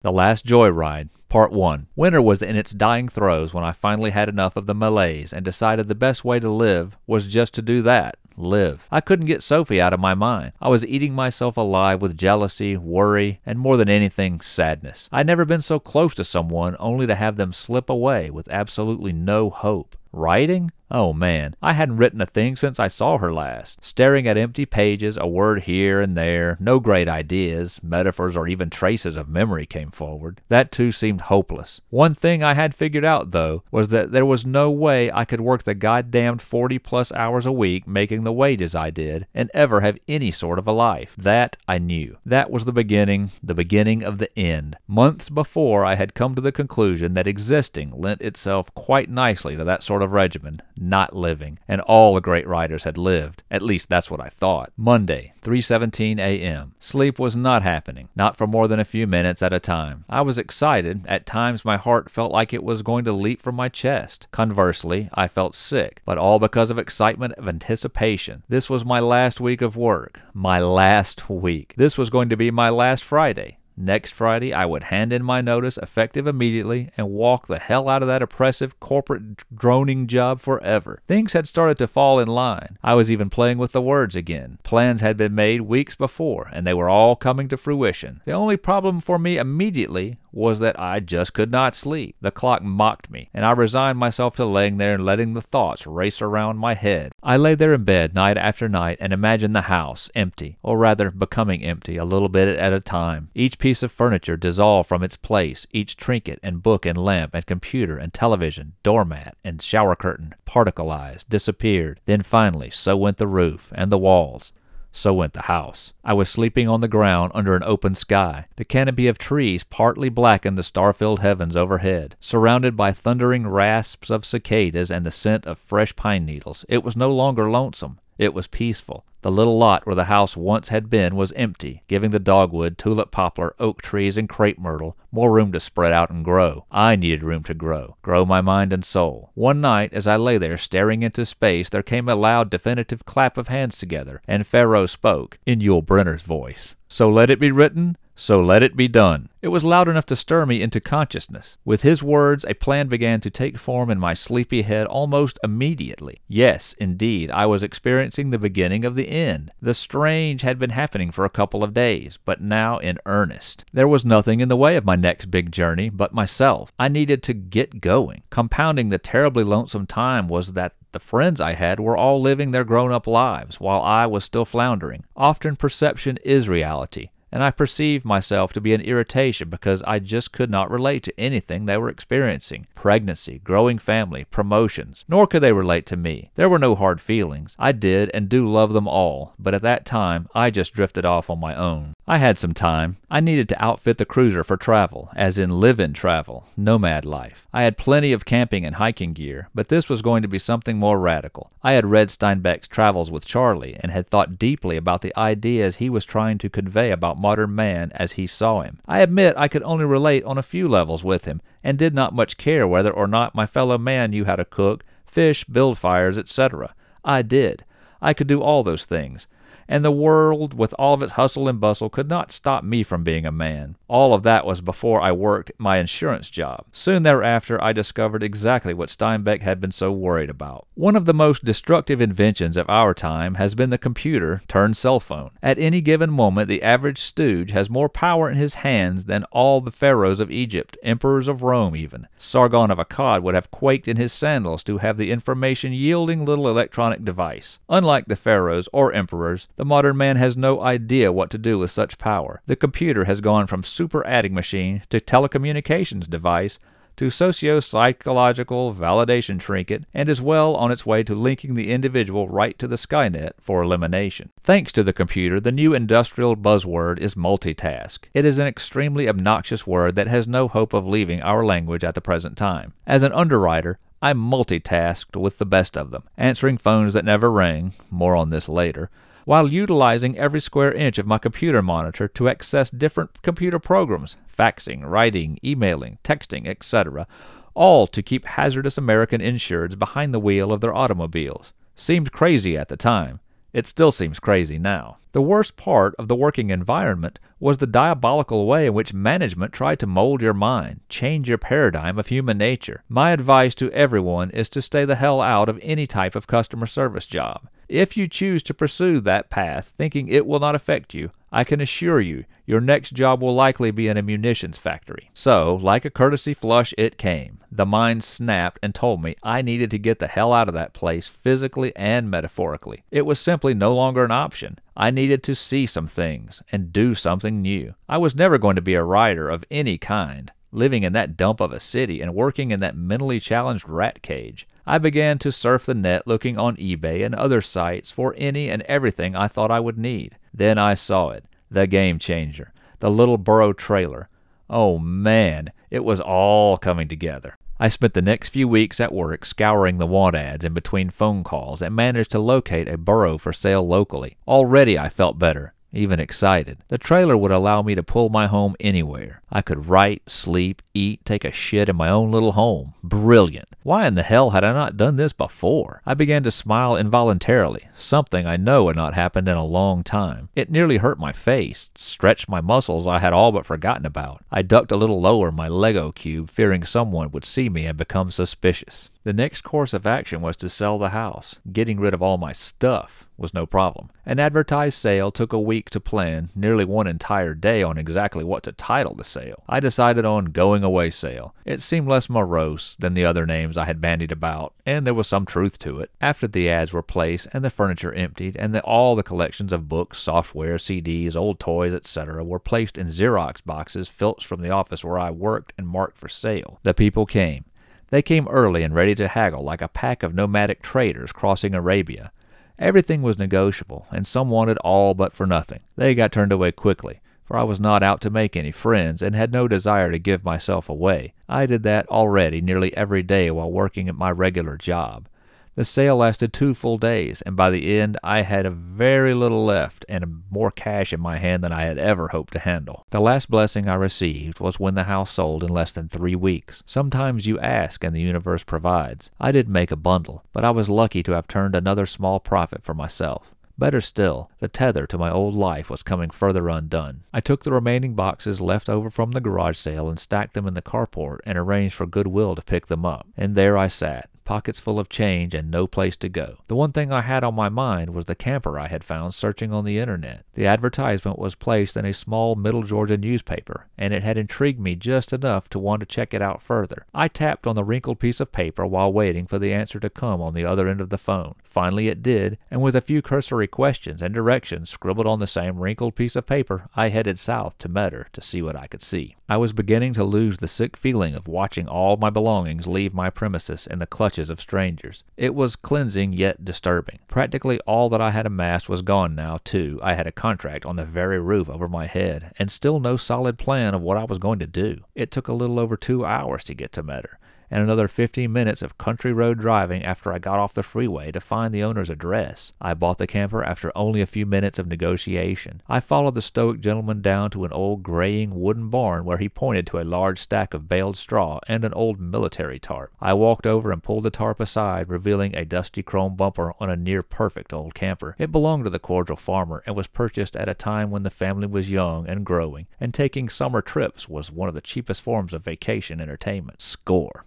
The Last Joyride, Part 1. Winter was in its dying throes when I finally had enough of the malaise and decided the best way to live was just to do that live. I couldn't get Sofi out of my mind. I was eating myself alive with jealousy, worry, and more than anything, sadness. I'd never been so close to someone only to have them slip away with absolutely no hope. Writing? Oh man, I hadn't written a thing since I saw her last. Staring at empty pages, a word here and there, no great ideas, metaphors, or even traces of memory came forward. That too seemed hopeless. One thing I had figured out, though, was that there was no way I could work the goddamned 40 plus hours a week making the wages I did and ever have any sort of a life. That I knew. That was the beginning, the beginning of the end. Months before, I had come to the conclusion that existing lent itself quite nicely to that sort of regimen not living, and all the great writers had lived. At least that's what I thought. Monday, 3:17 a.m. Sleep was not happening, not for more than a few minutes at a time. I was excited. At times my heart felt like it was going to leap from my chest. Conversely, I felt sick, but all because of excitement of anticipation. This was my last week of work. My last week. This was going to be my last Friday. Next Friday, I would hand in my notice effective immediately and walk the hell out of that oppressive corporate droning job forever. Things had started to fall in line. I was even playing with the words again. Plans had been made weeks before, and they were all coming to fruition. The only problem for me immediately was that I just could not sleep. The clock mocked me, and I resigned myself to laying there and letting the thoughts race around my head. I lay there in bed night after night and imagined the house empty, or rather becoming empty a little bit at a time. Each piece of furniture dissolved from its place, each trinket and book and lamp and computer and television, doormat and shower curtain, particleized, disappeared. Then finally, so went the roof and the walls. So went the house. I was sleeping on the ground under an open sky. The canopy of trees partly blackened the star filled heavens overhead. Surrounded by thundering rasps of cicadas and the scent of fresh pine needles, it was no longer lonesome. It was peaceful. The little lot where the house once had been was empty, giving the dogwood, tulip poplar, oak trees, and crepe myrtle more room to spread out and grow. I needed room to grow, grow my mind and soul. One night, as I lay there staring into space, there came a loud, definitive clap of hands together, and Pharaoh spoke, in Yul Brynner's voice. So let it be written, so let it be done. It was loud enough to stir me into consciousness. With his words, a plan began to take form in my sleepy head almost immediately. Yes, indeed, I was experiencing the beginning of the end. The strange had been happening for a couple of days, but now in earnest. There was nothing in the way of my next big journey but myself. I needed to get going. Compounding the terribly lonesome time was that the friends I had were all living their grown up lives, while I was still floundering. Often perception is reality and I perceived myself to be an irritation because I just could not relate to anything they were experiencing pregnancy, growing family, promotions. Nor could they relate to me. There were no hard feelings. I did and do love them all, but at that time I just drifted off on my own. I had some time. I needed to outfit the cruiser for travel, as in live in travel, nomad life. I had plenty of camping and hiking gear, but this was going to be something more radical. I had read Steinbeck's Travels with Charley and had thought deeply about the ideas he was trying to convey about modern man as he saw him. I admit I could only relate on a few levels with him, and did not much care whether or not my fellow man knew how to cook, fish, build fires, etc. I did. I could do all those things and the world, with all of its hustle and bustle, could not stop me from being a man. All of that was before I worked my insurance job. Soon thereafter, I discovered exactly what Steinbeck had been so worried about. One of the most destructive inventions of our time has been the computer turned cell phone. At any given moment, the average stooge has more power in his hands than all the pharaohs of Egypt, emperors of Rome, even. Sargon of Akkad would have quaked in his sandals to have the information yielding little electronic device. Unlike the pharaohs or emperors, the modern man has no idea what to do with such power. The computer has gone from super adding machine to telecommunications device to socio-psychological validation trinket and is well on its way to linking the individual right to the Skynet for elimination. Thanks to the computer, the new industrial buzzword is multitask. It is an extremely obnoxious word that has no hope of leaving our language at the present time. As an underwriter, I multitasked with the best of them, answering phones that never rang, more on this later, while utilizing every square inch of my computer monitor to access different computer programs, faxing, writing, emailing, texting, etc., all to keep hazardous American insureds behind the wheel of their automobiles. Seemed crazy at the time. It still seems crazy now. The worst part of the working environment was the diabolical way in which management tried to mold your mind, change your paradigm of human nature. My advice to everyone is to stay the hell out of any type of customer service job. If you choose to pursue that path thinking it will not affect you, I can assure you your next job will likely be in a munitions factory. So, like a courtesy flush, it came. The mind snapped and told me I needed to get the hell out of that place physically and metaphorically. It was simply no longer an option. I needed to see some things and do something new. I was never going to be a writer of any kind, living in that dump of a city and working in that mentally challenged rat cage. I began to surf the net looking on eBay and other sites for any and everything I thought I would need. Then I saw it the game changer, the little burro trailer. Oh man, it was all coming together. I spent the next few weeks at work scouring the want ads in between phone calls and managed to locate a burro for sale locally. Already I felt better even excited. The trailer would allow me to pull my home anywhere. I could write, sleep, eat, take a shit in my own little home. Brilliant. Why in the hell had I not done this before? I began to smile involuntarily, something I know had not happened in a long time. It nearly hurt my face, stretched my muscles I had all but forgotten about. I ducked a little lower my Lego cube, fearing someone would see me and become suspicious. The next course of action was to sell the house. Getting rid of all my stuff was no problem. An advertised sale took a week to plan, nearly one entire day on exactly what to title the sale. I decided on going away sale. It seemed less morose than the other names I had bandied about, and there was some truth to it. After the ads were placed and the furniture emptied, and the, all the collections of books, software, CDs, old toys, etc., were placed in Xerox boxes filched from the office where I worked and marked for sale, the people came. They came early and ready to haggle like a pack of nomadic traders crossing Arabia. Everything was negotiable, and some wanted all but for nothing. They got turned away quickly, for I was not out to make any friends and had no desire to give myself away. I did that already nearly every day while working at my regular job. The sale lasted two full days, and by the end I had a very little left and more cash in my hand than I had ever hoped to handle. The last blessing I received was when the house sold in less than three weeks. Sometimes you ask and the universe provides. I didn't make a bundle, but I was lucky to have turned another small profit for myself. Better still, the tether to my old life was coming further undone. I took the remaining boxes left over from the garage sale and stacked them in the carport and arranged for Goodwill to pick them up. And there I sat, pockets full of change, and no place to go. The one thing I had on my mind was the camper I had found searching on the internet. The advertisement was placed in a small Middle Georgia newspaper, and it had intrigued me just enough to want to check it out further. I tapped on the wrinkled piece of paper while waiting for the answer to come on the other end of the phone. Finally it did, and with a few cursory questions and directions scribbled on the same wrinkled piece of paper, I headed south to Metter to see what I could see. I was beginning to lose the sick feeling of watching all my belongings leave my premises in the clutches of strangers. It was cleansing yet disturbing. Practically all that I had amassed was gone now, too. I had a contract on the very roof over my head, and still no solid plan of what I was going to do. It took a little over two hours to get to Metter and another 15 minutes of country road driving after I got off the freeway to find the owner's address. I bought the camper after only a few minutes of negotiation. I followed the stoic gentleman down to an old graying wooden barn where he pointed to a large stack of baled straw and an old military tarp. I walked over and pulled the tarp aside, revealing a dusty chrome bumper on a near perfect old camper. It belonged to the cordial farmer and was purchased at a time when the family was young and growing, and taking summer trips was one of the cheapest forms of vacation entertainment. Score.